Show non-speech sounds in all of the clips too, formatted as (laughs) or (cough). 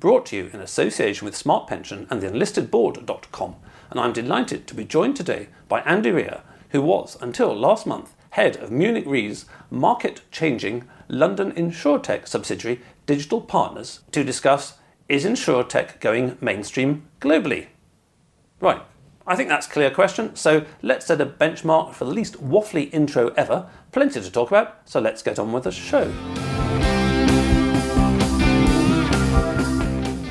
brought to you in association with Smart Pension and the enlistedboard.com. And I'm delighted to be joined today by Andy Rear, who was, until last month, head of Munich Re's market changing London InsurTech subsidiary Digital Partners, to discuss is InsurTech going mainstream globally? Right, I think that's a clear question. So let's set a benchmark for the least waffly intro ever. Plenty to talk about, so let's get on with the show.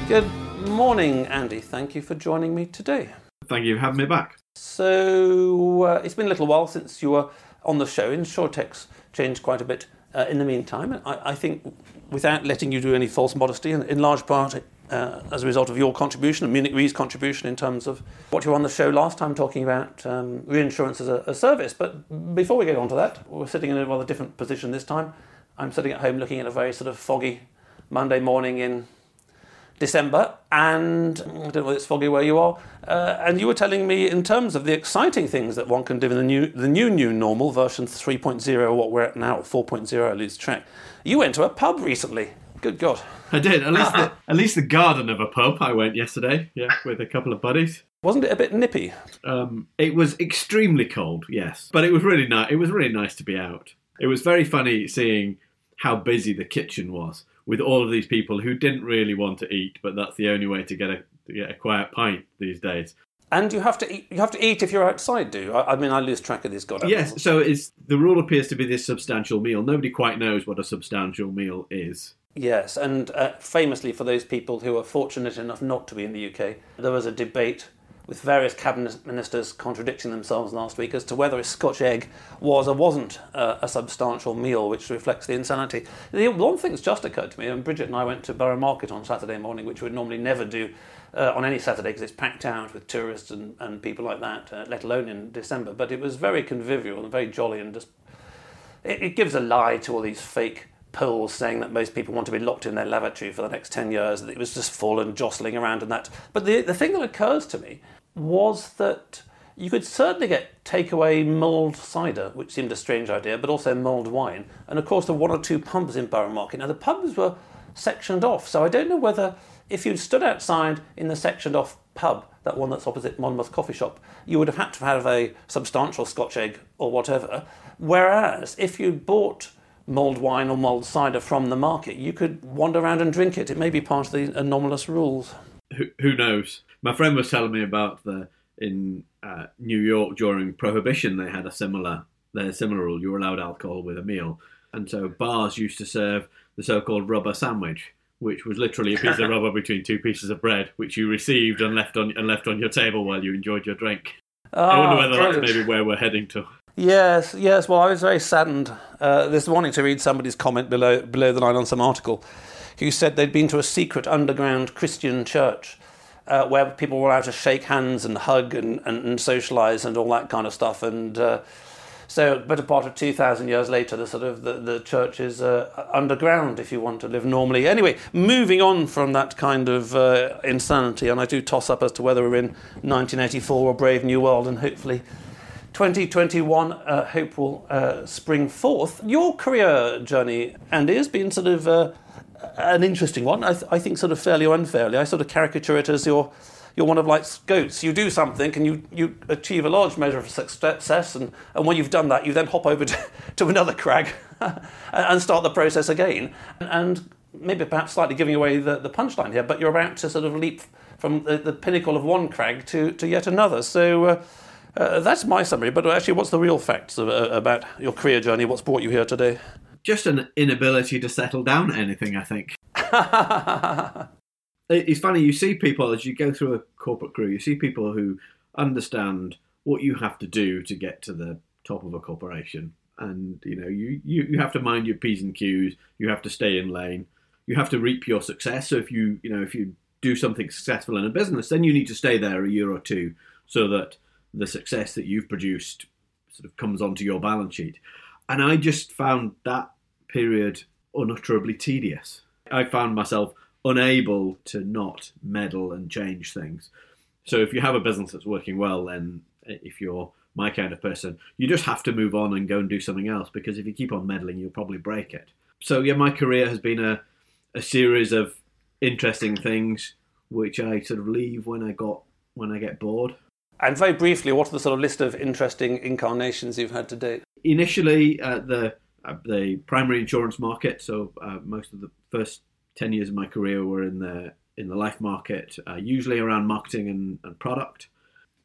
Good morning, Andy. Thank you for joining me today. Thank you for having me back. So uh, it's been a little while since you were on the show. InsurTech's changed quite a bit uh, in the meantime. I, I think, without letting you do any false modesty, and in large part uh, as a result of your contribution and Munich Re's contribution in terms of what you were on the show last time talking about um, reinsurance as a, a, service. But before we get on to that, we're sitting in a rather different position this time. I'm sitting at home looking at a very sort of foggy Monday morning in December, and I don't know whether it's foggy where you are. Uh, and you were telling me in terms of the exciting things that one can do in the new the new new normal version 3.0, what we're at now, 4.0, I lose track. You went to a pub recently. Good God. I did. At least, the, (laughs) at least the garden of a pub. I went yesterday, yeah, with a couple of buddies. Wasn't it a bit nippy? Um, it was extremely cold, yes, but it was really nice. It was really nice to be out. It was very funny seeing how busy the kitchen was with all of these people who didn't really want to eat, but that's the only way to get a to get a quiet pint these days. And you have to eat. You have to eat if you're outside. Do I, I mean I lose track of this goddamn. Yes. So it's the rule appears to be this substantial meal. Nobody quite knows what a substantial meal is. Yes, and uh, famously for those people who are fortunate enough not to be in the UK, there was a debate with various cabinet ministers contradicting themselves last week as to whether a Scotch egg was or wasn't a substantial meal, which reflects the insanity. The one thing that's just occurred to me, and Bridget and I went to Borough Market on Saturday morning, which we would normally never do uh, on any Saturday because it's packed out with tourists and, and people like that, uh, let alone in December. But it was very convivial and very jolly, and just it, it gives a lie to all these fake polls saying that most people want to be locked in their lavatory for the next 10 years, that it was just full and jostling around and that. But the, the thing that occurs to me was that you could certainly get takeaway mulled cider, which seemed a strange idea, but also mulled wine. And of course, were one or two pubs in Borough Market. Now, the pubs were sectioned off, so I don't know whether if you'd stood outside in the sectioned off pub, that one that's opposite Monmouth Coffee Shop, you would have had to have a substantial Scotch egg or whatever. Whereas if you bought mulled wine or mulled cider from the market, you could wander around and drink it. It may be part of the anomalous rules. Who, who knows? My friend was telling me about the in uh, New York during Prohibition. They had a similar a similar rule. You were allowed alcohol with a meal, and so bars used to serve the so-called rubber sandwich, which was literally a piece of (laughs) rubber between two pieces of bread, which you received and left on and left on your table while you enjoyed your drink. Oh, I wonder whether brilliant. that's maybe where we're heading to. Yes, yes. Well, I was very saddened uh, this morning to read somebody's comment below below the line on some article, who said they'd been to a secret underground Christian church. Uh, where people were allowed to shake hands and hug and, and, and socialize and all that kind of stuff. And uh, so, better part of 2,000 years later, the sort of the, the church is uh, underground if you want to live normally. Anyway, moving on from that kind of uh, insanity, and I do toss up as to whether we're in 1984 or Brave New World, and hopefully 2021, uh, hope will uh, spring forth. Your career journey, Andy, has been sort of uh, an interesting one. I, th- I, think, sort of fairly or unfairly. I sort of caricature it as you're you're one of life's goats. You do something and you, you achieve a large measure of success, and, and when you've done that, you then hop over (laughs) to, to another crag (laughs) and start the process again. And maybe perhaps slightly giving away the, the punchline here, but you're about to sort of leap from the, the pinnacle of one crag to, to yet another. So uh, that's my summary, but actually, what's the real facts of, uh, about your career journey? What's brought you here today? Just an inability to settle down at anything, I think. (laughs) it's funny, you see people as you go through a corporate career, you see people who understand what you have to do to get to the top of a corporation. And you know, you, you, you have to mind your P's and Q's, you have to stay in lane, you have to reap your success. So if you you know, if you do something successful in a business, then you need to stay there a year or two so that the success that you've produced sort of comes onto your balance sheet. And I just found that period unutterably tedious. I found myself unable to not meddle and change things. So if you have a business that's working well, then if you're my kind of person, you just have to move on and go and do something else because if you keep on meddling, you'll probably break it. So yeah, my career has been a, a series of interesting things which I sort of leave when I got when I get bored. And very briefly, what are the sort of list of interesting incarnations you've had to date? Initially, uh, the uh, the primary insurance market. So uh, most of the first ten years of my career were in the in the life market, uh, usually around marketing and, and, product.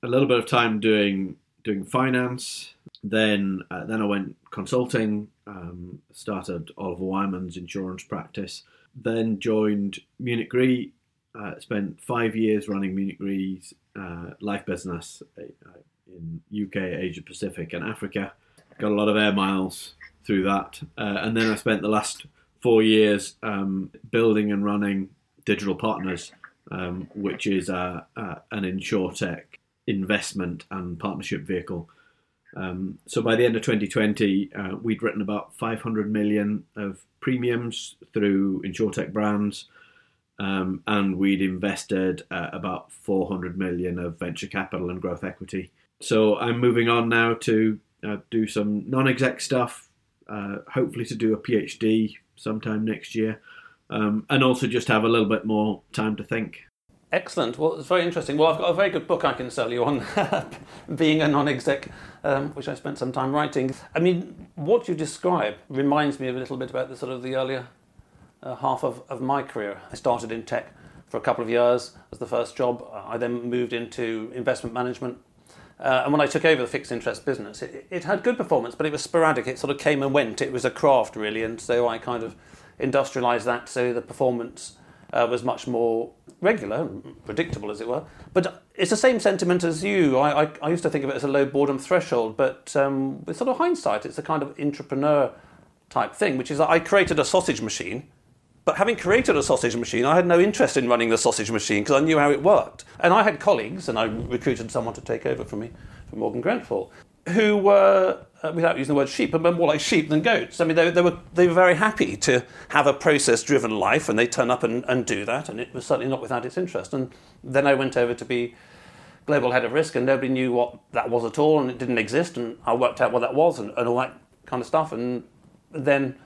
A little bit of time doing doing finance. Then uh, then I went consulting. Um, started Oliver Wyman's insurance practice. Then joined Munich Re. Uh, spent five years running Munich Re's uh, life business in UK, Asia Pacific, and Africa. Got a lot of air miles through that, uh, and then I spent the last four years um, building and running Digital Partners, um, which is a, a, an insurtech investment and partnership vehicle. Um, so by the end of 2020, uh, we'd written about 500 million of premiums through insurtech brands, um, and we'd invested uh, about 400 million of venture capital and growth equity. So I'm moving on now to uh, do some non-exec stuff, uh, hopefully to do a PhD sometime next year, um, and also just have a little bit more time to think. Excellent. Well, it's very interesting. Well, I've got a very good book I can sell you on (laughs) being a non-exec, um, which I spent some time writing. I mean, what you describe reminds me of a little bit about the sort of the earlier uh, half of, of my career. I started in tech for a couple of years as the first job. I then moved into investment management. Uh, and when I took over the fixed interest business, it, it had good performance, but it was sporadic. It sort of came and went. It was a craft, really. And so I kind of industrialized that so the performance uh, was much more regular, predictable as it were. But it's the same sentiment as you. I, I, I used to think of it as a low boredom threshold, but um, with sort of hindsight, it's a kind of entrepreneur type thing, which is that I created a sausage machine. But having created a sausage machine, I had no interest in running the sausage machine because I knew how it worked. And I had colleagues, and I recruited someone to take over for me from Morgan Grenfell, who were uh, without using the word sheep, but more like sheep than goats. I mean, they, they, were, they were very happy to have a process driven life, and they turn up and, and do that, and it was certainly not without its interest. And then I went over to be global head of risk, and nobody knew what that was at all, and it didn't exist, and I worked out what that was and, and all that kind of stuff. And then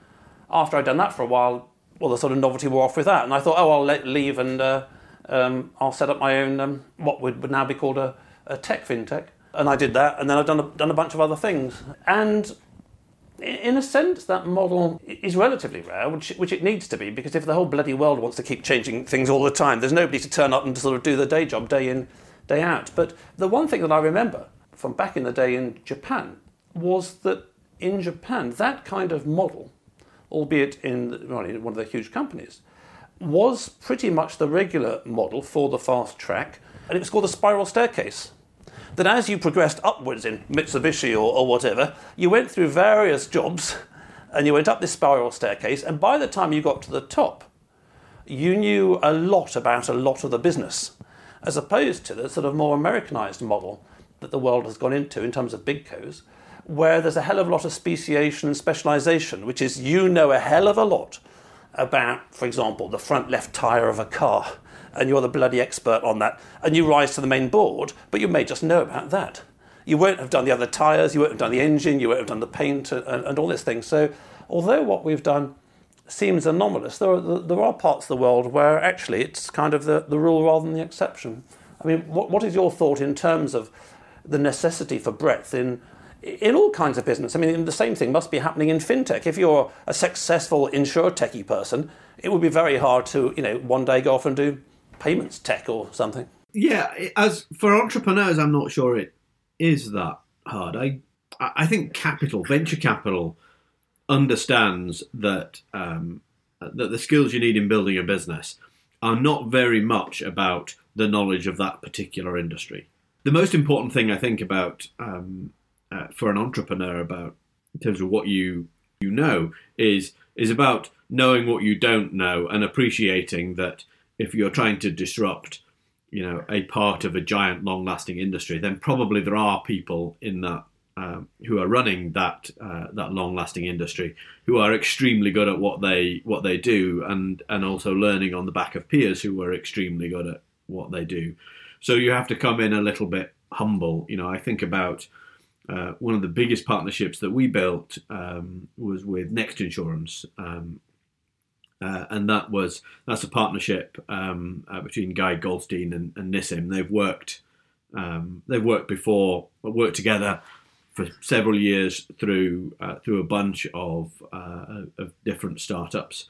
after I'd done that for a while, well, the sort of novelty wore off with that, and I thought, oh, I'll let, leave and uh, um, I'll set up my own, um, what would, would now be called a, a tech fintech and I did that, and then I've done a, done a bunch of other things. And in a sense, that model is relatively rare, which, which it needs to be, because if the whole bloody world wants to keep changing things all the time, there's nobody to turn up and sort of do the day job day in, day out. But the one thing that I remember from back in the day in Japan was that in Japan, that kind of model, albeit in, one of the huge companies, was pretty much the regular model for the fast track, and it was called the spiral staircase. That as you progressed upwards in Mitsubishi or, or whatever, you went through various jobs (laughs) and you went up this spiral staircase, and by the time you got to the top, you knew a lot about a lot of the business, as opposed to the sort of more Americanized model that the world has gone into in terms of big co's, where there's a hell of a lot of speciation and specialization, which is you know a hell of a lot about, for example, the front left tire of a car and you're the bloody expert on that, and you rise to the main board, but you may just know about that. You won't have done the other tyres, you won't have done the engine, you won't have done the paint, uh, and, and all this thing. So, although what we've done seems anomalous, there are, there are parts of the world where actually it's kind of the, the rule rather than the exception. I mean, what, what is your thought in terms of the necessity for breadth in in all kinds of business. I mean, the same thing must be happening in fintech. If you're a successful insure techie person, it would be very hard to, you know, one day go off and do payments tech or something. Yeah, as for entrepreneurs, I'm not sure it is that hard. I I think capital, venture capital, understands that um, that the skills you need in building a business are not very much about the knowledge of that particular industry. The most important thing I think about um, uh, for an entrepreneur about in terms of what you you know is is about knowing what you don't know and appreciating that if you're trying to disrupt, you know, a part of a giant, long-lasting industry, then probably there are people in that um, who are running that uh, that long-lasting industry who are extremely good at what they what they do, and and also learning on the back of peers who are extremely good at what they do. So you have to come in a little bit humble. You know, I think about. Uh, one of the biggest partnerships that we built um, was with Next Insurance, um, uh, and that was that's a partnership um, uh, between Guy Goldstein and, and Nissim. They've worked um, they've worked before, worked together for several years through uh, through a bunch of uh, of different startups.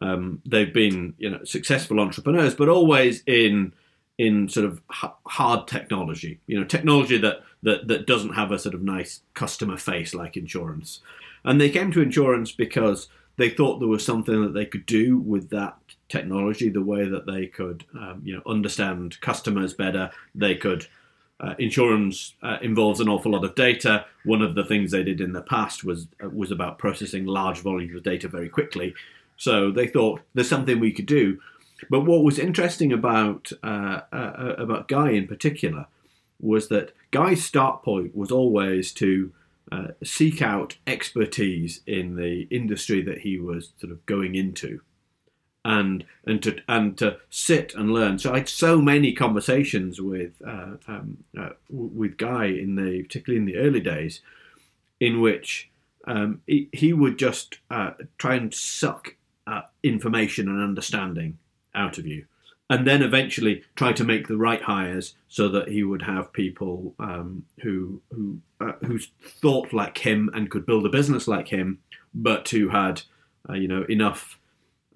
Um, they've been you know successful entrepreneurs, but always in in sort of hard technology. You know, technology that that that doesn't have a sort of nice customer face like insurance. And they came to insurance because they thought there was something that they could do with that technology, the way that they could, um, you know, understand customers better. They could. Uh, insurance uh, involves an awful lot of data. One of the things they did in the past was uh, was about processing large volumes of data very quickly. So they thought there's something we could do. But what was interesting about uh, uh, about Guy in particular was that Guy's start point was always to uh, seek out expertise in the industry that he was sort of going into, and and to and to sit and learn. So I had so many conversations with uh, um, uh, with Guy in the particularly in the early days, in which um, he, he, would just uh, try and suck uh, information and understanding out of you and then eventually try to make the right hires so that he would have people um, who who uh, who thought like him and could build a business like him, but who had uh, you know enough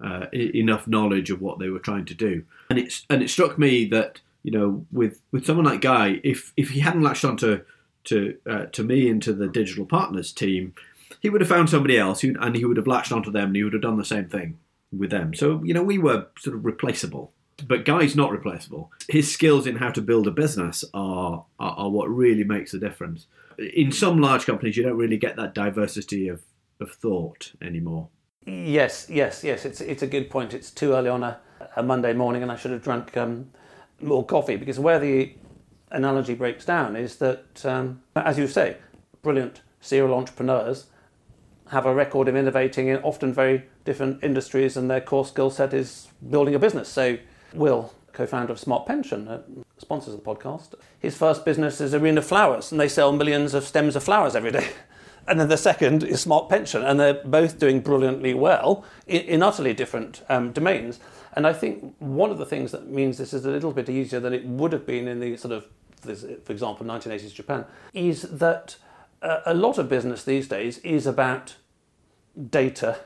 uh, enough knowledge of what they were trying to do. And it's and it struck me that you know with with someone like Guy, if if he hadn't latched onto to uh, to me into the digital partners team, he would have found somebody else and he would have latched onto them and he would have done the same thing with them. So you know we were sort of replaceable but Guy's not replaceable. His skills in how to build a business are, are, are what really makes a difference. In some large companies, you don't really get that diversity of, of thought anymore. Yes, yes, yes. It's it's a good point. It's too early on a, a Monday morning, and I should have drunk um, more coffee because where the analogy breaks down is that, um, as you say, brilliant serial entrepreneurs have a record of innovating in often very different industries, and their core skill set is building a business. So Will, co founder of Smart Pension, uh, sponsors the podcast, his first business is Arena Flowers, and they sell millions of stems of flowers every day. (laughs) And then the second is Smart Pension, and they're both doing brilliantly well in, in utterly different um, domains. And I think one of the things that means this is a little bit easier than it would have been in the sort of, for example, 1980s Japan, is that uh, a lot of business these days is about data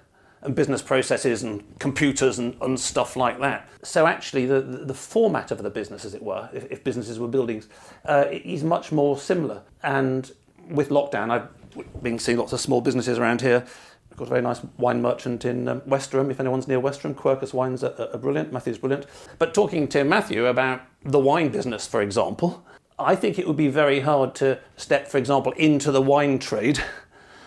and business processes and computers and, and stuff like that. So actually, the, the format of the business, as it were, if, if businesses were buildings, uh, is much more similar. And with lockdown, I've been seeing lots of small businesses around here. I've got a very nice wine merchant in um, Westerham. If anyone's near Westerham, Quercus wines are, are brilliant. Matthew's brilliant. But talking to Matthew about the wine business, for example, I think it would be very hard to step, for example, into the wine trade (laughs)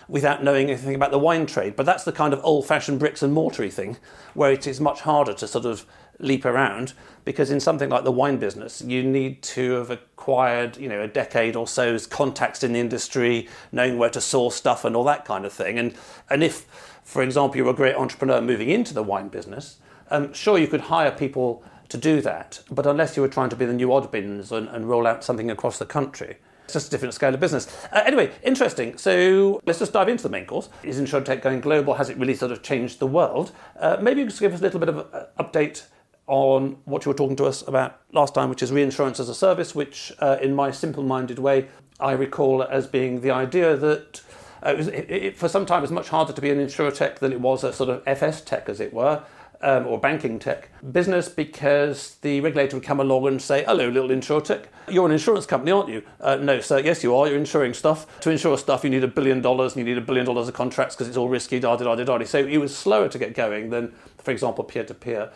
without knowing anything about the wine trade. But that's the kind of old fashioned bricks and mortar thing where it is much harder to sort of leap around because in something like the wine business you need to have acquired you know a decade or so's contacts in the industry knowing where to source stuff and all that kind of thing and and if for example you're a great entrepreneur moving into the wine business um, sure you could hire people to do that but unless you were trying to be the new Oddbins and, and roll out something across the country it's just a different scale of business. Uh, anyway, interesting. So let's just dive into the main course. Is InsurTech going global? Has it really sort of changed the world? Uh, maybe you could give us a little bit of an update on what you were talking to us about last time, which is reinsurance as a service, which, uh, in my simple minded way, I recall as being the idea that. Uh, it was, it, it, for some time, it was much harder to be an insurtech than it was a sort of FS tech, as it were um, or banking tech business because the regulator would come along and say, hello, little insurtech, you're an insurance company, aren't you? Uh, no, sir, yes, you are. You're insuring stuff. To insure stuff, you need a billion dollars and you need a billion dollars of contracts because it's all risky, da da da da da. So it was slower to get going than, for example, peer to peer,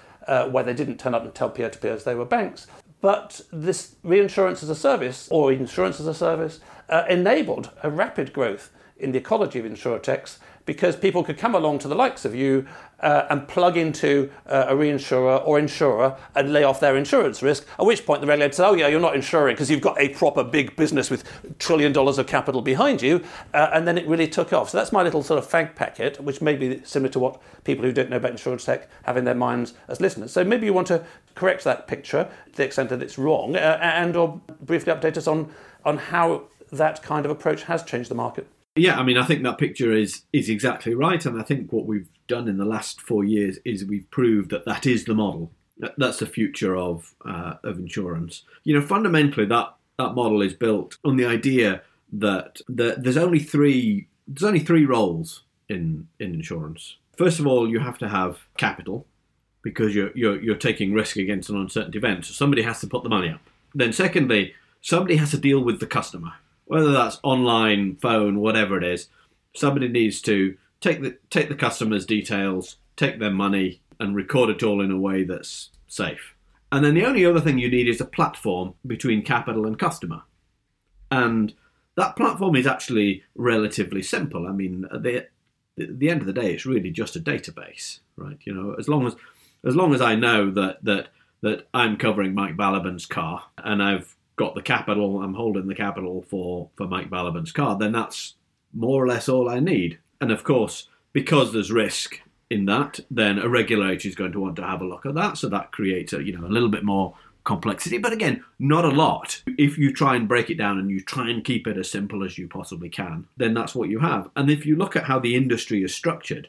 where they didn't turn up and tell peer to peers they were banks. But this reinsurance as a service or insurance as a service uh, enabled a rapid growth in the ecology of insurtechs because people could come along to the likes of you uh, and plug into uh, a reinsurer or insurer and lay off their insurance risk, at which point the regulator says, oh, yeah, you're not insuring because you've got a proper big business with trillion dollars of capital behind you. Uh, and then it really took off. So that's my little sort of fag packet, which may be similar to what people who don't know about insurance tech have in their minds as listeners. So maybe you want to correct that picture to the extent that it's wrong uh, and or briefly update us on, on how that kind of approach has changed the market. Yeah, I mean, I think that picture is is exactly right, and I think what we've done in the last four years is we've proved that that is the model. That's the future of uh, of insurance. You know, fundamentally, that that model is built on the idea that the, there's only three there's only three roles in in insurance. First of all, you have to have capital because you're you're, you're taking risk against an uncertain event. So somebody has to put the money up. Then, secondly, somebody has to deal with the customer whether that's online, phone, whatever it is, somebody needs to take the take the customer's details, take their money, and record it all in a way that's safe. And then the only other thing you need is a platform between capital and customer. And that platform is actually relatively simple. I mean, at the, the end of the day, it's really just a database, right? You know, as long as as long as I know that that that I'm covering Mike Baliman's car and I've got the capital, I'm holding the capital for, for Mike Baliman's card, then that's more or less all I need. And of course, because there's risk in that, then a regulator is going to want to have a look at that. So that creates a you know a little bit more complexity, but again, not a lot. If you try and break it down and you try and keep it as simple as you possibly can, then that's what you have. And if you look at how the industry is structured,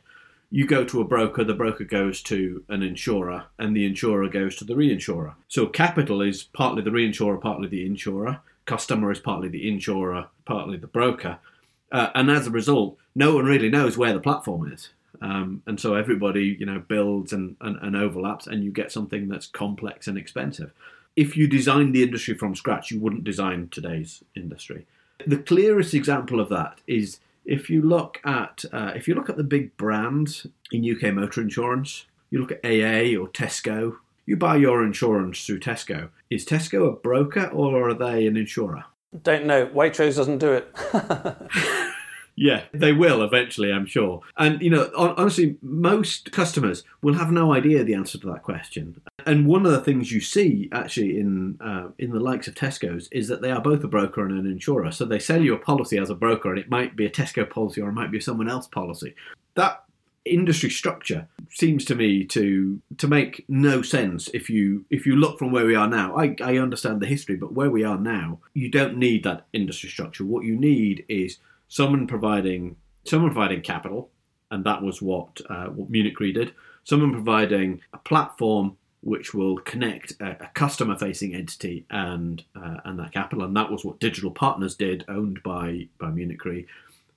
you go to a broker, the broker goes to an insurer, and the insurer goes to the reinsurer. So capital is partly the reinsurer, partly the insurer. Customer is partly the insurer, partly the broker. Uh, and as a result, no one really knows where the platform is. Um, and so everybody, you know, builds and, and, and overlaps, and you get something that's complex and expensive. If you designed the industry from scratch, you wouldn't design today's industry. The clearest example of that is if you look at uh, if you look at the big brands in UK motor insurance, you look at AA or Tesco. You buy your insurance through Tesco. Is Tesco a broker or are they an insurer? Don't know. Waitrose doesn't do it. (laughs) Yeah, they will eventually, I'm sure. And, you know, honestly, most customers will have no idea the answer to that question. And one of the things you see actually in uh, in the likes of Tesco's is that they are both a broker and an insurer. So they sell you a policy as a broker, and it might be a Tesco policy or it might be someone else policy. That industry structure seems to me to to make no sense if you if you look from where we are now I, I understand the history but where we are now you don't need that industry structure what you need is someone providing someone providing capital, and that was what uh, what Munich Re did. Someone providing a platform which will connect a, a customer-facing entity and uh, and that capital, and that was what Digital Partners did, owned by by Munich Re.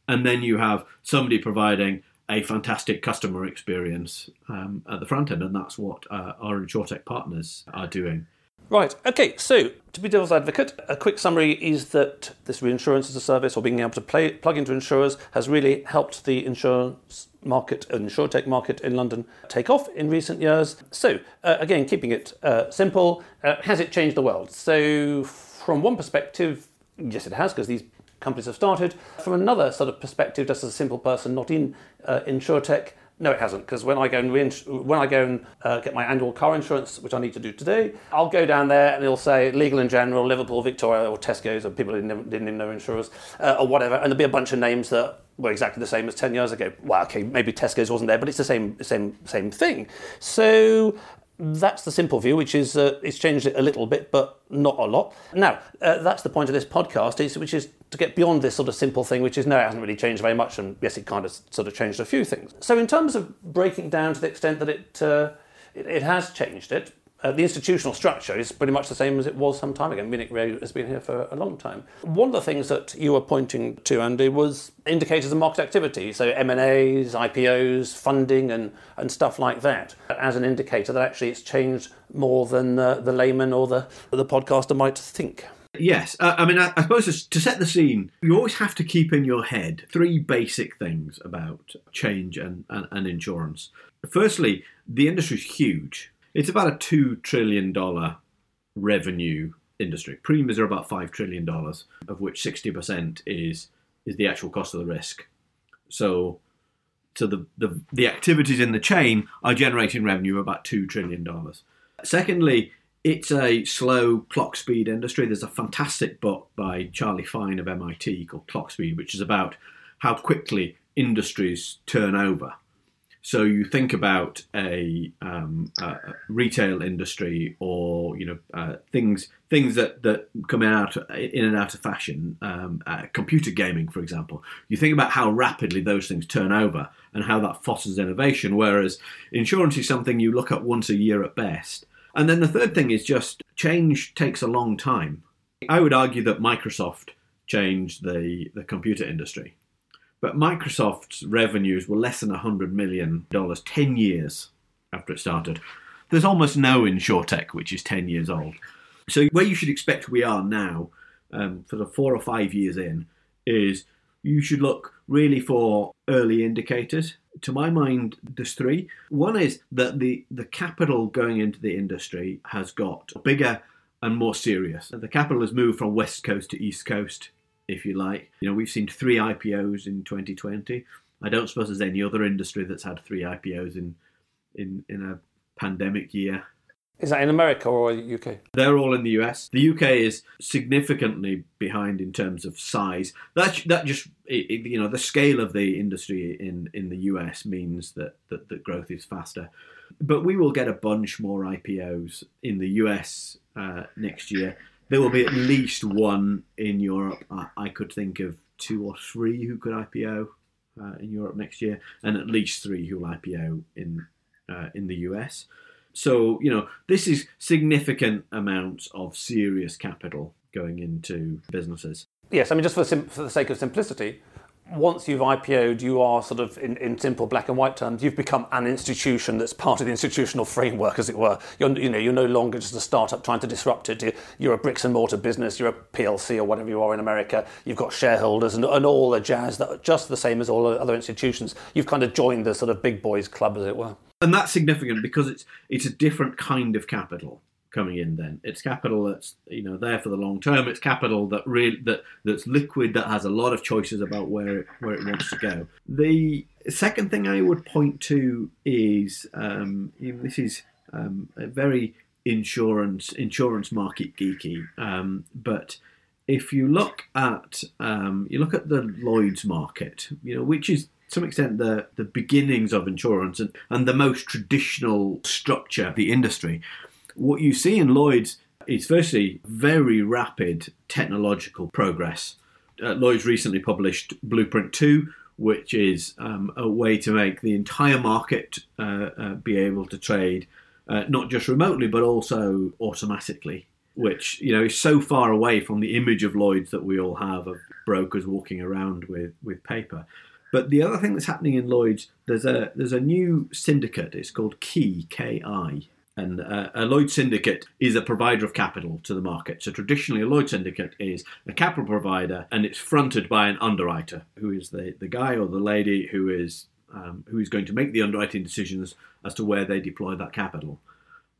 And then you have somebody providing a fantastic customer experience um, at the front end, and that's what uh, our InsurTech partners are doing. Right, okay, so to be devil's advocate, a quick summary is that this reinsurance as a service or being able to play, plug into insurers has really helped the insurance market and insurtech market in London take off in recent years. So, uh, again, keeping it uh, simple, uh, has it changed the world? So, from one perspective, yes, it has, because these companies have started. From another sort of perspective, just as a simple person not in uh, insurtech, no, it hasn't. Because when I go and when I go and uh, get my annual car insurance, which I need to do today, I'll go down there and it'll say Legal and General, Liverpool, Victoria, or Tesco's, or people who didn't, didn't even know insurers, uh, or whatever, and there'll be a bunch of names that were exactly the same as ten years ago. Well, okay, maybe Tesco's wasn't there, but it's the same, same, same thing. So that's the simple view, which is uh, it's changed it a little bit, but not a lot. Now, uh, that's the point of this podcast, is, which is to get beyond this sort of simple thing, which is no, it hasn't really changed very much, and yes, it kind of sort of changed a few things. So, in terms of breaking down to the extent that it uh, it, it, has changed it, uh, the institutional structure is pretty much the same as it was some time ago. Munich Re has been here for a long time. One of the things that you were pointing to, Andy, was indicators of market activity. So M&As, IPOs, funding and, and stuff like that as an indicator that actually it's changed more than the, layman or the, the podcaster might think. Yes, uh, I mean, I, I, suppose to set the scene, you always have to keep in your head three basic things about change and, and, and insurance. Firstly, the industry is huge. It's about a two trillion dollar revenue industry. Premiums are about five trillion dollars, of which sixty percent is is the actual cost of the risk. So So the, the, the activities in the chain are generating revenue of about $2 trillion. Secondly, it's a slow clock speed industry. There's a fantastic book by Charlie Fine of MIT called Clock Speed, which is about how quickly industries turn over. So you think about a, um, a retail industry, or you know uh, things things that, that come in out in and out of fashion. Um, uh, computer gaming, for example. You think about how rapidly those things turn over and how that fosters innovation. Whereas insurance is something you look at once a year at best. And then the third thing is just change takes a long time. I would argue that Microsoft changed the the computer industry but Microsoft's revenues were less than $100 million 10 years after it started. There's almost no InsurTech, which is 10 years old. So, where you should expect we are now, um, for the four or five years in, is you should look really for early indicators. To my mind, there's three. One is that the, the capital going into the industry has got bigger and more serious. The capital has moved from West Coast to East Coast if you like. You know, we've seen three IPOs in 2020. I don't suppose there's any other industry that's had three IPOs in in in a pandemic year. Is that in America or UK? They're all in the US. The UK is significantly behind in terms of size. That that just it, you know the scale of the industry in in the US means that that, that growth is faster. But we will get a bunch more IPOs in the US uh, next year there will be at least one in Europe. I, I could think of two or three who could IPO uh, in Europe next year, and at least three who will IPO in uh, in the US. So you know this is significant amounts of serious capital going into businesses. Yes, I mean just for, sim- for the sake of simplicity, once you've IPO'd, you are sort of, in, in simple black and white terms, you've become an institution that's part of the institutional framework, as it were. You're, you know, you're no longer just a startup trying to disrupt it. You're a bricks and mortar business. You're a PLC or whatever you are in America. You've got shareholders and, and all the jazz that are just the same as all other institutions. You've kind of joined the sort of big boys club, as it were. And that's significant because it's it's a different kind of capital coming in then. It's capital that's you know there for the long term. It's capital that really that that's liquid that has a lot of choices about where it where it wants to go. The second thing i would point to is um, this is um, a very insurance insurance market geeky um, but if you look at um, you look at the lloyd's market you know which is to some extent the, the beginnings of insurance and, and the most traditional structure of the industry what you see in Lloyd's is firstly very rapid technological progress. Uh, Lloyd's recently published Blueprint 2, which is um, a way to make the entire market uh, uh, be able to trade uh, not just remotely but also automatically, which you know is so far away from the image of Lloyd's that we all have of brokers walking around with, with paper. But the other thing that's happening in Lloyd's, there's a there's a new syndicate. It's called Ki K I, and uh, a Lloyd syndicate is a provider of capital to the market. So traditionally, a Lloyd syndicate is a capital provider, and it's fronted by an underwriter, who is the, the guy or the lady who is um, who is going to make the underwriting decisions as to where they deploy that capital.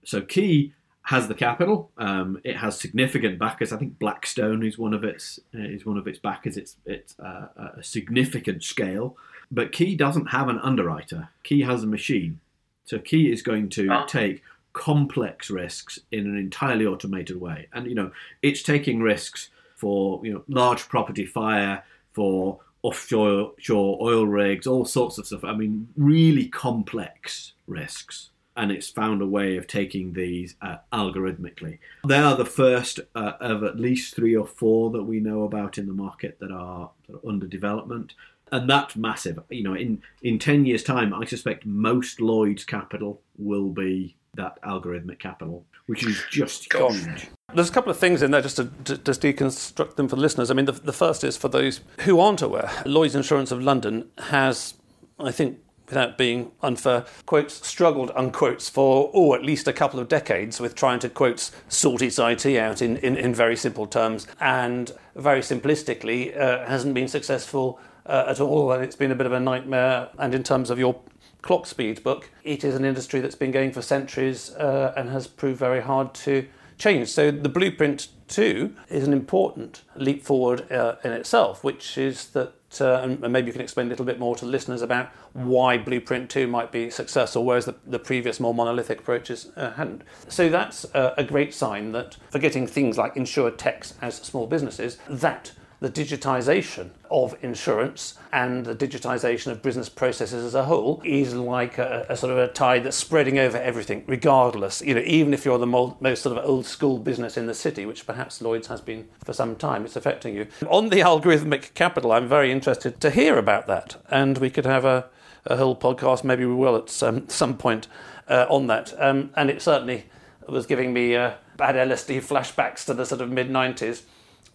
So Ki has the capital. Um, it has significant backers. I think Blackstone is one of its uh, is one of its backers. It's it's uh, a significant scale. But Ki doesn't have an underwriter. Ki has a machine. So Ki is going to oh. take complex risks in an entirely automated way. And you know, it's taking risks for you know large property fire, for offshore oil rigs, all sorts of stuff. I mean, really complex risks. And it's found a way of taking these uh, algorithmically. They are the first uh, of at least three or four that we know about in the market that are, that are under development and that's massive. You know, in in ten years' time, I suspect most Lloyd's capital will be that algorithmic capital, which is just huge. There's a couple of things in there just to, to, to deconstruct them for the listeners. I mean, the, the first is for those who aren't aware, Lloyd's Insurance of London has, I think, without being unfair, quotes, struggled, unquotes, for, oh, at least a couple of decades with trying to, quotes, sort its IT out in, in, in very simple terms and very simplistically uh, hasn't been successful uh, at all. And it's been a bit of a nightmare. And in terms of your clock speed book, it is an industry that's been going for centuries uh, and has proved very hard to change. So the blueprint 2 is an important leap forward uh, in itself, which is that uh, and maybe you can explain a little bit more to listeners about why Blueprint 2 might be successful, whereas the, the previous more monolithic approaches uh, hadn't. So that's uh, a great sign that forgetting things like insurtechs as small businesses, that the digitization of insurance and the digitization of business processes as a whole is like a, a, sort of a tide that's spreading over everything, regardless. You know, even if you're the most sort of old school business in the city, which perhaps Lloyd's has been for some time, it's affecting you. On the algorithmic capital, I'm very interested to hear about that, and we could have a, a whole podcast. Maybe we will at some some point uh, on that. Um, and it certainly was giving me uh, bad LSD flashbacks to the sort of mid 90s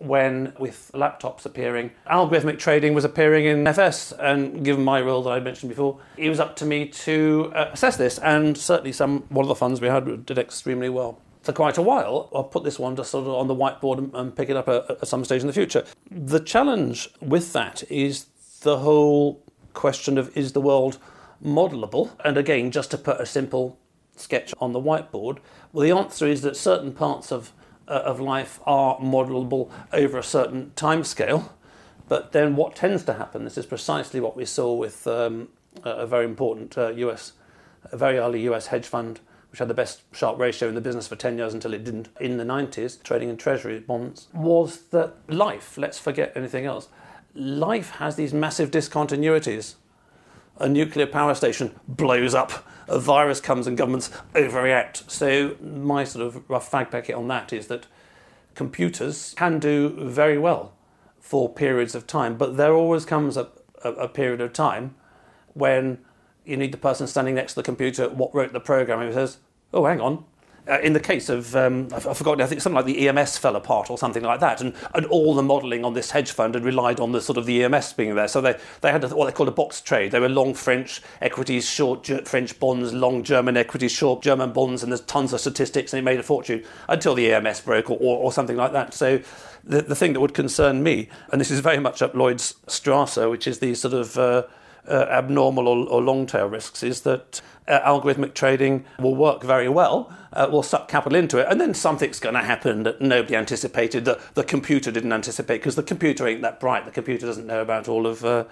when, with laptops appearing, algorithmic trading was appearing in FS. And given my role that I mentioned before, it was up to me to uh, assess this. And certainly, some one of the funds we had did extremely well for quite a while. I'll put this one just sort of on the whiteboard and, pick it up at, some stage in the future. The challenge with that is the whole question of is the world modelable? And again, just to put a simple sketch on the whiteboard, well, the answer is that certain parts of of life are modelable over a certain time scale. But then what tends to happen, this is precisely what we saw with um, a very important uh, US, a very early US hedge fund, which had the best Sharpe ratio in the business for 10 years until it didn't in the 90s, trading in treasury bonds, was that life, let's forget anything else, life has these massive discontinuities. A nuclear power station blows up a virus comes and governments overreact. So my sort of rough fag packet on that is that computers can do very well for periods of time, but there always comes a, a, a period of time when you need the person standing next to the computer what wrote the program who says, "Oh, hang on, uh, in the case of, um, I've, I've, forgotten, I think something like the EMS fell apart or something like that, and, and all the modelling on this hedge fund had relied on the sort of the EMS being there. So they, they had a, what they called a box trade. They were long French equities, short French bonds, long German equities, short German bonds, and there's tons of statistics, and they made a fortune until the EMS broke or, or, or something like that. So the, the thing that would concern me, and this is very much up Lloyd's Strasser, which is the sort of uh, uh, abnormal or, or long tail risks, is that uh, algorithmic trading will work very well, uh, will suck capital into it, and then something's going to happen that nobody anticipated, that the computer didn't anticipate, because the computer ain't that bright. The computer doesn't know about all of uh,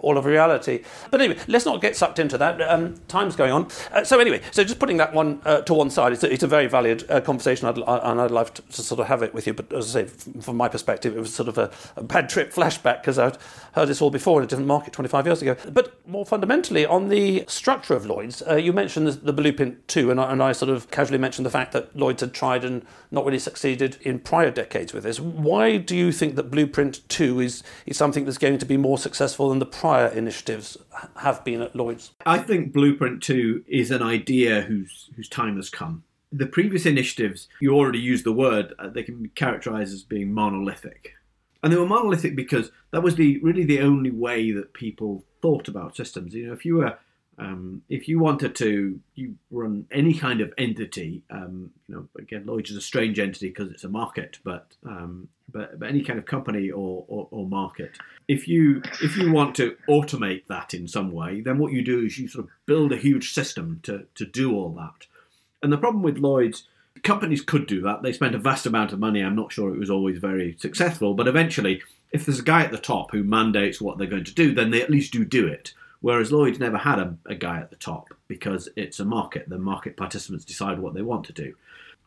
all of reality. But anyway, let's not get sucked into that. Um, time's going on. Uh, so anyway, so just putting that one uh, to one side, it's a, it's a very valid uh, conversation, I'd, and I'd love to, to, sort of have it with you. But as I say, from my perspective, it was sort of a, a bad trip flashback because I'd heard this all before in a different market 25 years ago. But more fundamentally, on the structure of Lloyd's, uh, you mentioned the, the Blueprint 2, and I, and I sort of casually mentioned the fact that Lloyd's had tried and not really succeeded in prior decades with this. Why do you think that Blueprint 2 is, is something that's going to be more successful than the prior initiatives have been at Lloyd's? I think Blueprint 2 is an idea whose, whose time has come. The previous initiatives, you already used the word, uh, they can be characterized as being monolithic. And they were monolithic because that was the really the only way that people thought about systems. You know, if you were um, if you wanted to you run any kind of entity, um, you know, again, Lloyd's is a strange entity because it's a market, but, um, but, but any kind of company or, or, or, market, if you if you want to automate that in some way, then what you do is you sort of build a huge system to to do all that. And the problem with Lloyd's, companies could do that. They spent a vast amount of money. I'm not sure it was always very successful, but eventually, if there's a guy at the top who mandates what they're going to do, then they at least do do it. Whereas Lloyd's never had a, a guy at the top because it's a market. The market participants decide what they want to do.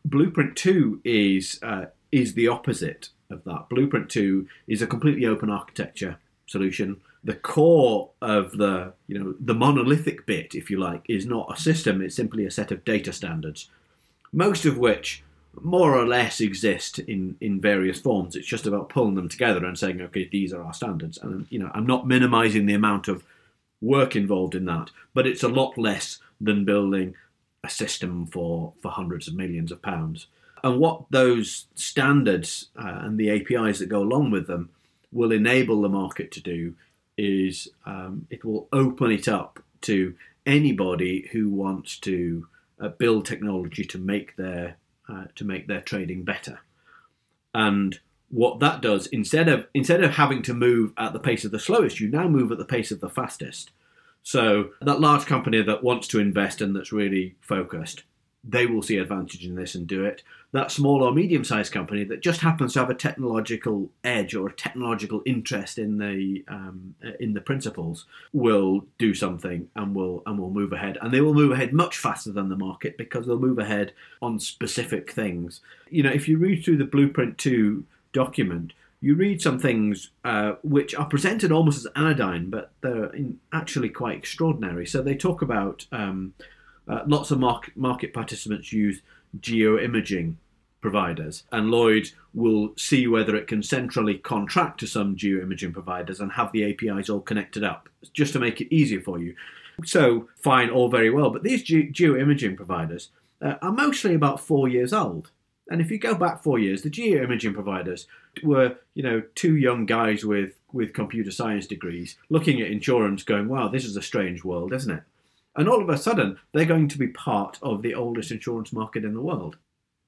Blueprint Two is uh, is the opposite of that. Blueprint Two is a completely open architecture solution. The core of the you know the monolithic bit, if you like, is not a system. It's simply a set of data standards, most of which more or less exist in, in various forms. It's just about pulling them together and saying, okay, these are our standards. And you know, I'm not minimizing the amount of work involved in that, but it's a lot less than building a system for, for hundreds of millions of pounds. And what those standards uh, and the APIs that go along with them will enable the market to do is um, it will open it up to anybody who wants to uh, build technology to make their uh, to make their trading better. And what that does instead of instead of having to move at the pace of the slowest, you now move at the pace of the fastest. So that large company that wants to invest and that's really focused, they will see advantage in this and do it. That small or medium sized company that just happens to have a technological edge or a technological interest in the um, in the principles will do something and will and will move ahead. And they will move ahead much faster than the market because they'll move ahead on specific things. You know, if you read through the Blueprint Two document, you read some things uh, which are presented almost as anodyne, but they're actually quite extraordinary. So they talk about um, uh, lots of market, market participants use geoimaging providers, and Lloyd will see whether it can centrally contract to some geoimaging providers and have the APIs all connected up, just to make it easier for you. So, fine, all very well, but these ge- geoimaging providers uh, are mostly about four years old. And if you go back four years, the geoimaging providers were, you know, two young guys with, with computer science degrees looking at insurance going, wow, this is a strange world, isn't it? And all of a sudden, they're going to be part of the oldest insurance market in the world.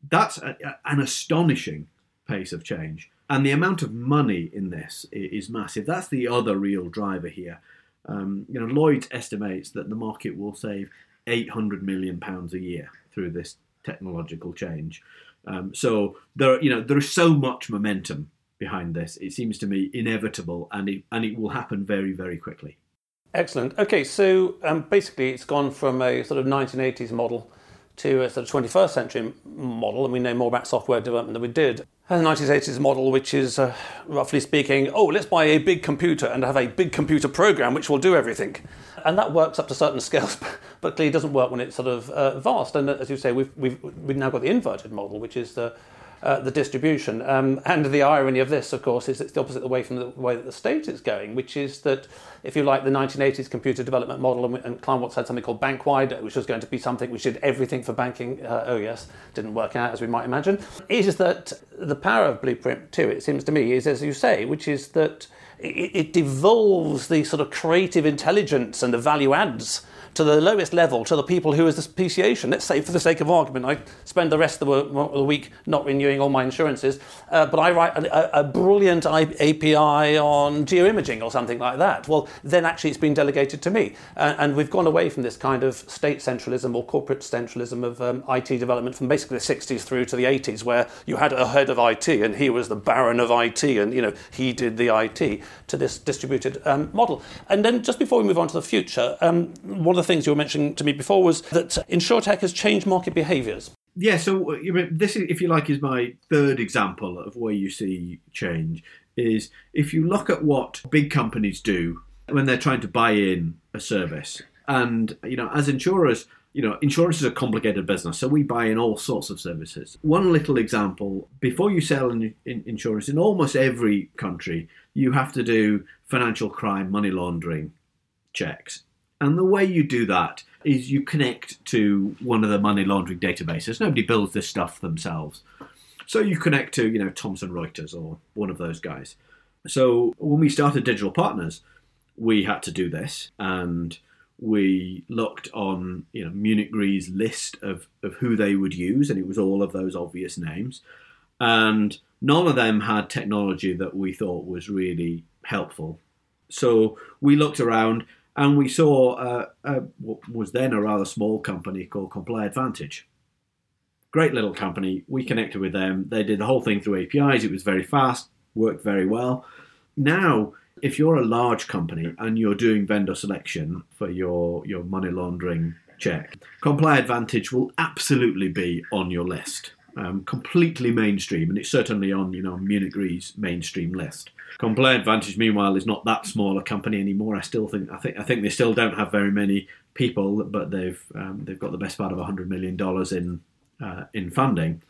That's a, a, an astonishing pace of change. And the amount of money in this is massive. That's the other real driver here. Um, you know, Lloyd's estimates that the market will save 800 million pounds a year through this technological change. Um, so there, you know, there is so much momentum behind this. It seems to me inevitable, and it and it will happen very, very quickly. Excellent. Okay, so um, basically, it's gone from a sort of 1980s model to a sort of 21st century model, and we know more about software development than we did. And the 1980s model, which is uh, roughly speaking, oh, let's buy a big computer and have a big computer program which will do everything. And that works up to certain scales, (laughs) but clearly doesn't work when it's sort of uh, vast. And as you say, we've, we've, we've now got the inverted model, which is the uh, the distribution. Um, and the irony of this, of course, is it's the opposite way from the way that the state is going, which is that if you like the 1980s computer development model, and, and Kleinworts had something called Bankwide, which was going to be something which did everything for banking. Uh, oh yes, didn't work out as we might imagine. Is that the power of Blueprint 2? It seems to me is as you say, which is that it, it devolves the sort of creative intelligence and the value adds to the lowest level, to the people who is the speciation. Let's say, for the sake of argument, I spend the rest of the week not renewing all my insurances, uh, but I write a, a, brilliant API on geoimaging or something like that. Well, then actually it's been delegated to me. Uh, and we've gone away from this kind of state centralism or corporate centralism of um, IT development from basically the 60s through to the 80s, where you had a head of IT and he was the baron of IT and, you know, he did the IT, to this distributed um, model. And then just before we move on to the future, um, one of the things you were mentioning to me before was that InsurTech has changed market behaviours. Yeah, so this, if you like, is my third example of where you see change. Is if you look at what big companies do when they're trying to buy in a service, and you know, as insurers, you know, insurance is a complicated business, so we buy in all sorts of services. One little example: before you sell in insurance in almost every country, you have to do financial crime, money laundering checks. And the way you do that is you connect to one of the money laundering databases. Nobody builds this stuff themselves. So you connect to, you know, Thomson Reuters or one of those guys. So when we started Digital Partners, we had to do this and we looked on, you know, Munich Re's list of, of who they would use, and it was all of those obvious names. And none of them had technology that we thought was really helpful. So we looked around and we saw uh, uh, what was then a rather small company called ComplyAdvantage. Great little company. We connected with them. They did the whole thing through APIs. It was very fast, worked very well. Now, if you're a large company and you're doing vendor selection for your, your money laundering check, ComplyAdvantage will absolutely be on your list. Um, completely mainstream, and it's certainly on you know Munich Re's mainstream list. ComplyAdvantage, meanwhile, is not that small a company anymore. I still think I think I think they still don't have very many people, but they've um, they've got the best part of hundred million dollars in uh, in funding,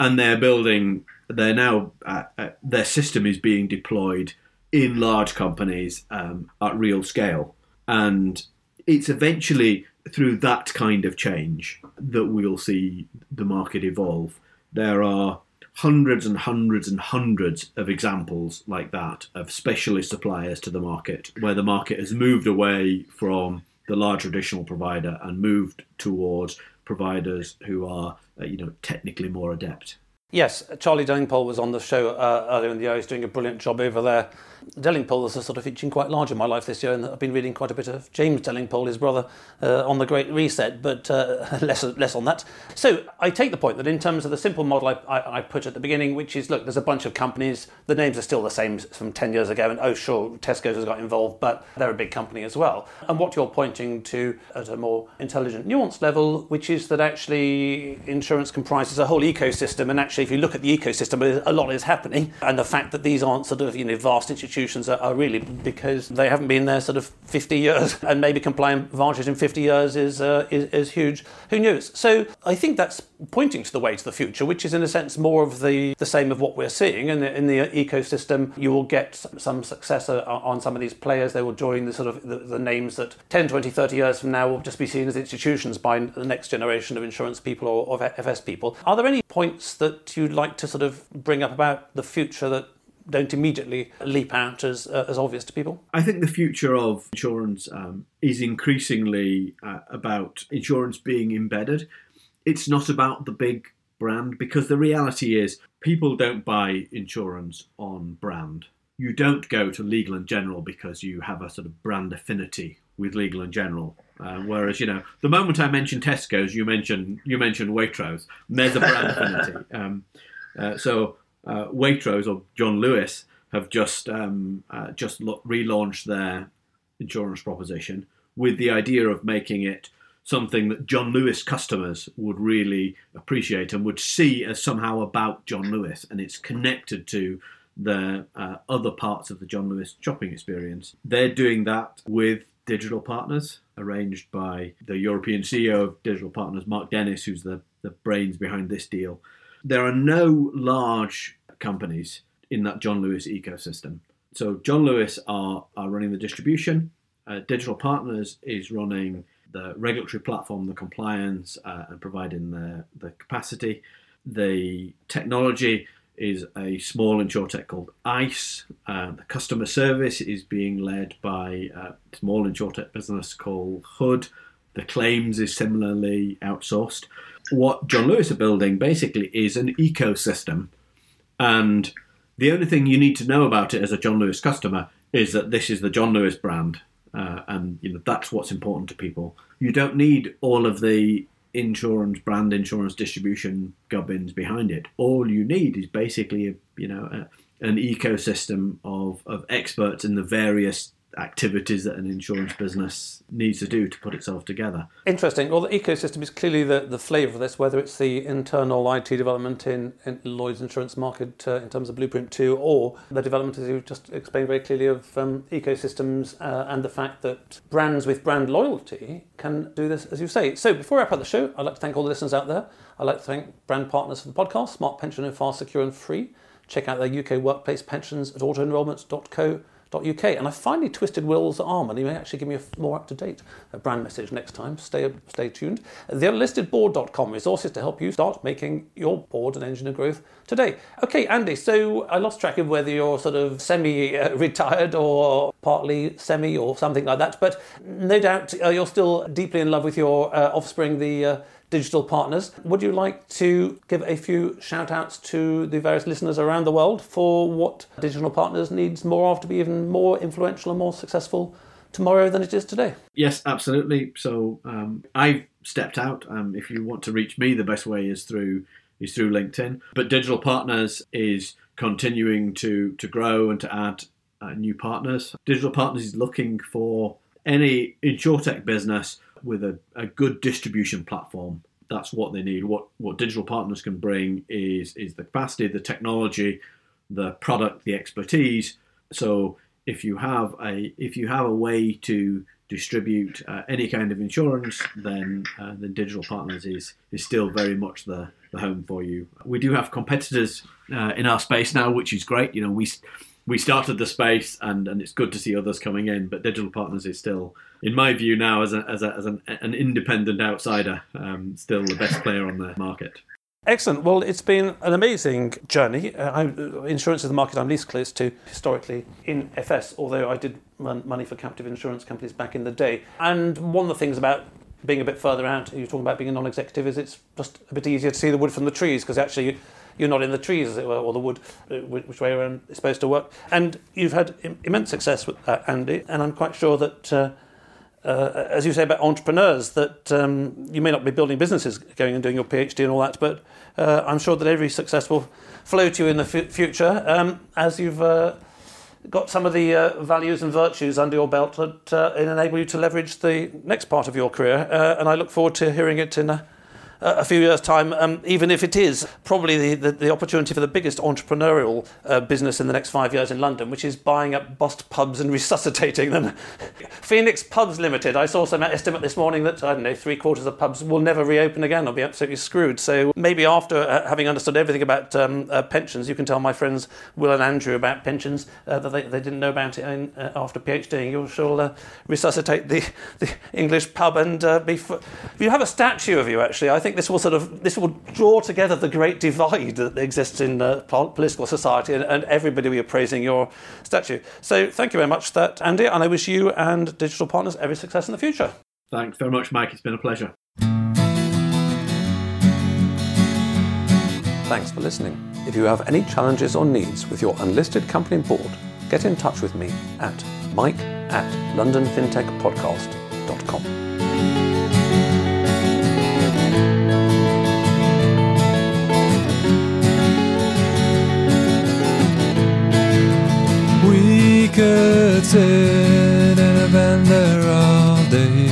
and they're building. They're now uh, uh, their system is being deployed in large companies um, at real scale, and it's eventually through that kind of change that we'll see the market evolve. There are hundreds and hundreds and hundreds of examples like that of specialist suppliers to the market, where the market has moved away from the large traditional provider and moved towards providers who are, uh, you know, technically more adept. Yes, Charlie Delingpole was on the show uh, earlier in the year. He's doing a brilliant job over there. Delingpole is a sort of featuring quite large in my life this year, and I've been reading quite a bit of James Delingpole, his brother, uh, on the Great Reset, but uh, (laughs) less less on that. So I take the point that in terms of the simple model I, I, I, put at the beginning, which is look, there's a bunch of companies, the names are still the same from 10 years ago, and oh, sure, Tesco's has got involved, but they're a big company as well. And what you're pointing to at a more intelligent, nuanced level, which is that actually insurance comprises a whole ecosystem, and actually, if you look at the ecosystem, a lot is happening, and the fact that these aren't sort of you know vast institutions are, are, really because they haven't been there sort of 50 years, (laughs) and maybe ComplyAdvantage in 50 years is, uh, is, is huge. Who knows? So I think that's pointing to the way to the future, which is in a sense more of the, the same of what we're seeing. And in the ecosystem, you will get some success on some of these players. They will join the sort of the, the names that 10, 20, 30 years from now will just be seen as institutions by the next generation of insurance people or of FS people. Are there any points that you'd like to sort of bring up about the future that don't immediately leap out as uh, as obvious to people? I think the future of insurance um, is increasingly uh, about insurance being embedded. It's not about the big brand because the reality is people don't buy insurance on brand. You don't go to Legal and General because you have a sort of brand affinity with Legal and General. Uh, whereas you know, the moment I mention Tesco's, you mention you mention Waitrose. there's a brand affinity. (laughs) Um, uh, so uh, Waitrose or John Lewis have just um, uh, just lo- relaunched their insurance proposition with the idea of making it something that John Lewis customers would really appreciate and would see as somehow about John Lewis, and it's connected to the uh, other parts of the John Lewis shopping experience. They're doing that with digital partners, arranged by the European CEO of Digital Partners, Mark Dennis, who's the, the brains behind this deal. There are no large companies in that John Lewis ecosystem. So John Lewis are, are running the distribution. Uh, Digital Partners is running the regulatory platform, the compliance, uh, and providing the, the capacity. The technology is a small insurtech called ICE. Uh, the customer service is being led by a small insurtech business called Hood. The claims is similarly outsourced. What John Lewis are building basically is an ecosystem and the only thing you need to know about it as a John Lewis customer is that this is the John Lewis brand, uh, and you know that's what's important to people. You don't need all of the insurance brand insurance distribution gubbins behind it. All you need is basically a, you know a, an ecosystem of of experts in the various activities that an insurance business needs to do to put itself together. Interesting. Well, the ecosystem is clearly the, the flavour of this, whether it's the internal IT development in, in Lloyd's insurance market uh, in terms of Blueprint 2 or the development, as you just explained very clearly, of um, ecosystems uh, and the fact that brands with brand loyalty can do this, as you say. So before I wrap up the show, I'd like to thank all the listeners out there. I'd like to thank brand partners for the podcast, Smart Pension and Fast, Secure and Free. Check out their UK workplace pensions at autoenrollment.co.uk uk. And I finally twisted Will's arm, and he may actually give me a more up to date uh, brand message next time. Stay, stay tuned. TheUnlistedBoard.com resources to help you start making your board an engine of growth today. Okay, Andy, so I lost track of whether you're sort of semi retired or partly semi or something like that, but no doubt uh, you're still deeply in love with your uh, offspring, the uh, digital partners. Would you like to give a few shout outs to the various listeners around the world for what digital partners needs more of to be even more influential and more successful tomorrow than it is today? Yes, absolutely. So um, I've stepped out. Um, if you want to reach me, the best way is through is through LinkedIn. But digital partners is continuing to to grow and to add uh, new partners. Digital partners is looking for any insurtech business with a, a good distribution platform. That's what they need. What what digital partners can bring is is the capacity, the technology, the product, the expertise. So if you have a if you have a way to distribute uh, any kind of insurance, then uh, then digital partners is is still very much the the home for you. We do have competitors uh, in our space now, which is great. You know, we we started the space, and, and it's good to see others coming in. But Digital Partners is still, in my view, now as, a, as, a, as an, an independent outsider, um, still the best player on the market. Excellent. Well, it's been an amazing journey. Uh, insurance is the market I'm least close to historically in FS, although I did run money for captive insurance companies back in the day. And one of the things about being a bit further out, you're talking about being a non executive, is it's just a bit easier to see the wood from the trees because actually you're not in the trees, as it were, or the wood, uh, which way around it's supposed to work. And you've had Im- immense success with that, Andy, and I'm quite sure that. Uh, uh, as you say about entrepreneurs, that um, you may not be building businesses, going and doing your PhD and all that, but uh, I'm sure that every success will flow to you in the f- future um, as you've uh, got some of the uh, values and virtues under your belt that uh, enable you to leverage the next part of your career. Uh, and I look forward to hearing it in a a few years' time, um, even if it is probably the, the, the opportunity for the biggest entrepreneurial uh, business in the next five years in London, which is buying up bust pubs and (laughs) resuscitating them. Phoenix Pubs Limited, I saw some estimate this morning that, I don't know, three quarters of pubs will never reopen again. I'll be absolutely screwed. So maybe after uh, having understood everything about um, uh, pensions, you can tell my friends Will and Andrew about pensions uh, that they, they didn't know about it uh, after PhD. You shall resuscitate the, the English pub and be. F- you have a statue of you, actually. I think think this will sort of this will draw together the great divide that exists in uh, political society, and, and, everybody will be praising your statue. So thank you very much, for that Andy, and I wish you and Digital Partners every success in the future. Thanks very much, Mike. It's been a pleasure. Thanks for listening. If you have any challenges or needs with your unlisted company board, get in touch with me at mike at londonfintechpodcast.com. could sit in a bender all day,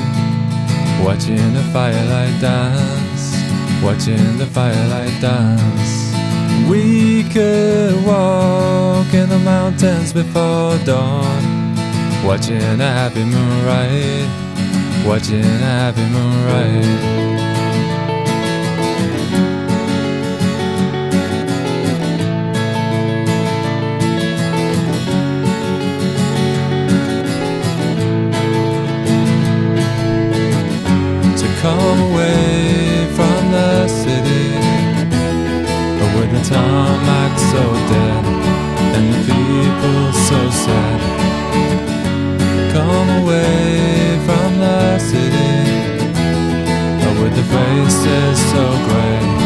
watching the firelight dance, watching the firelight dance. We could walk in the mountains before dawn, watching a happy moonrise, watching a happy moonrise. Come away from the city. But With the tarmac so dead And the people so sad Come away from the city. But With the faces so grey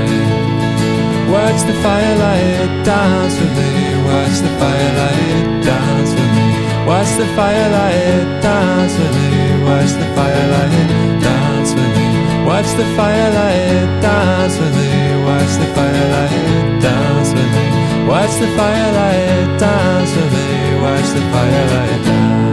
Watch the firelight dance with me. Watch the firelight dance with me. Watch the firelight dance with me. Watch the firelight dance with me. Watch the firelight dance with me. Watch the firelight dance with me. Watch the firelight dance with me. Watch the firelight dance.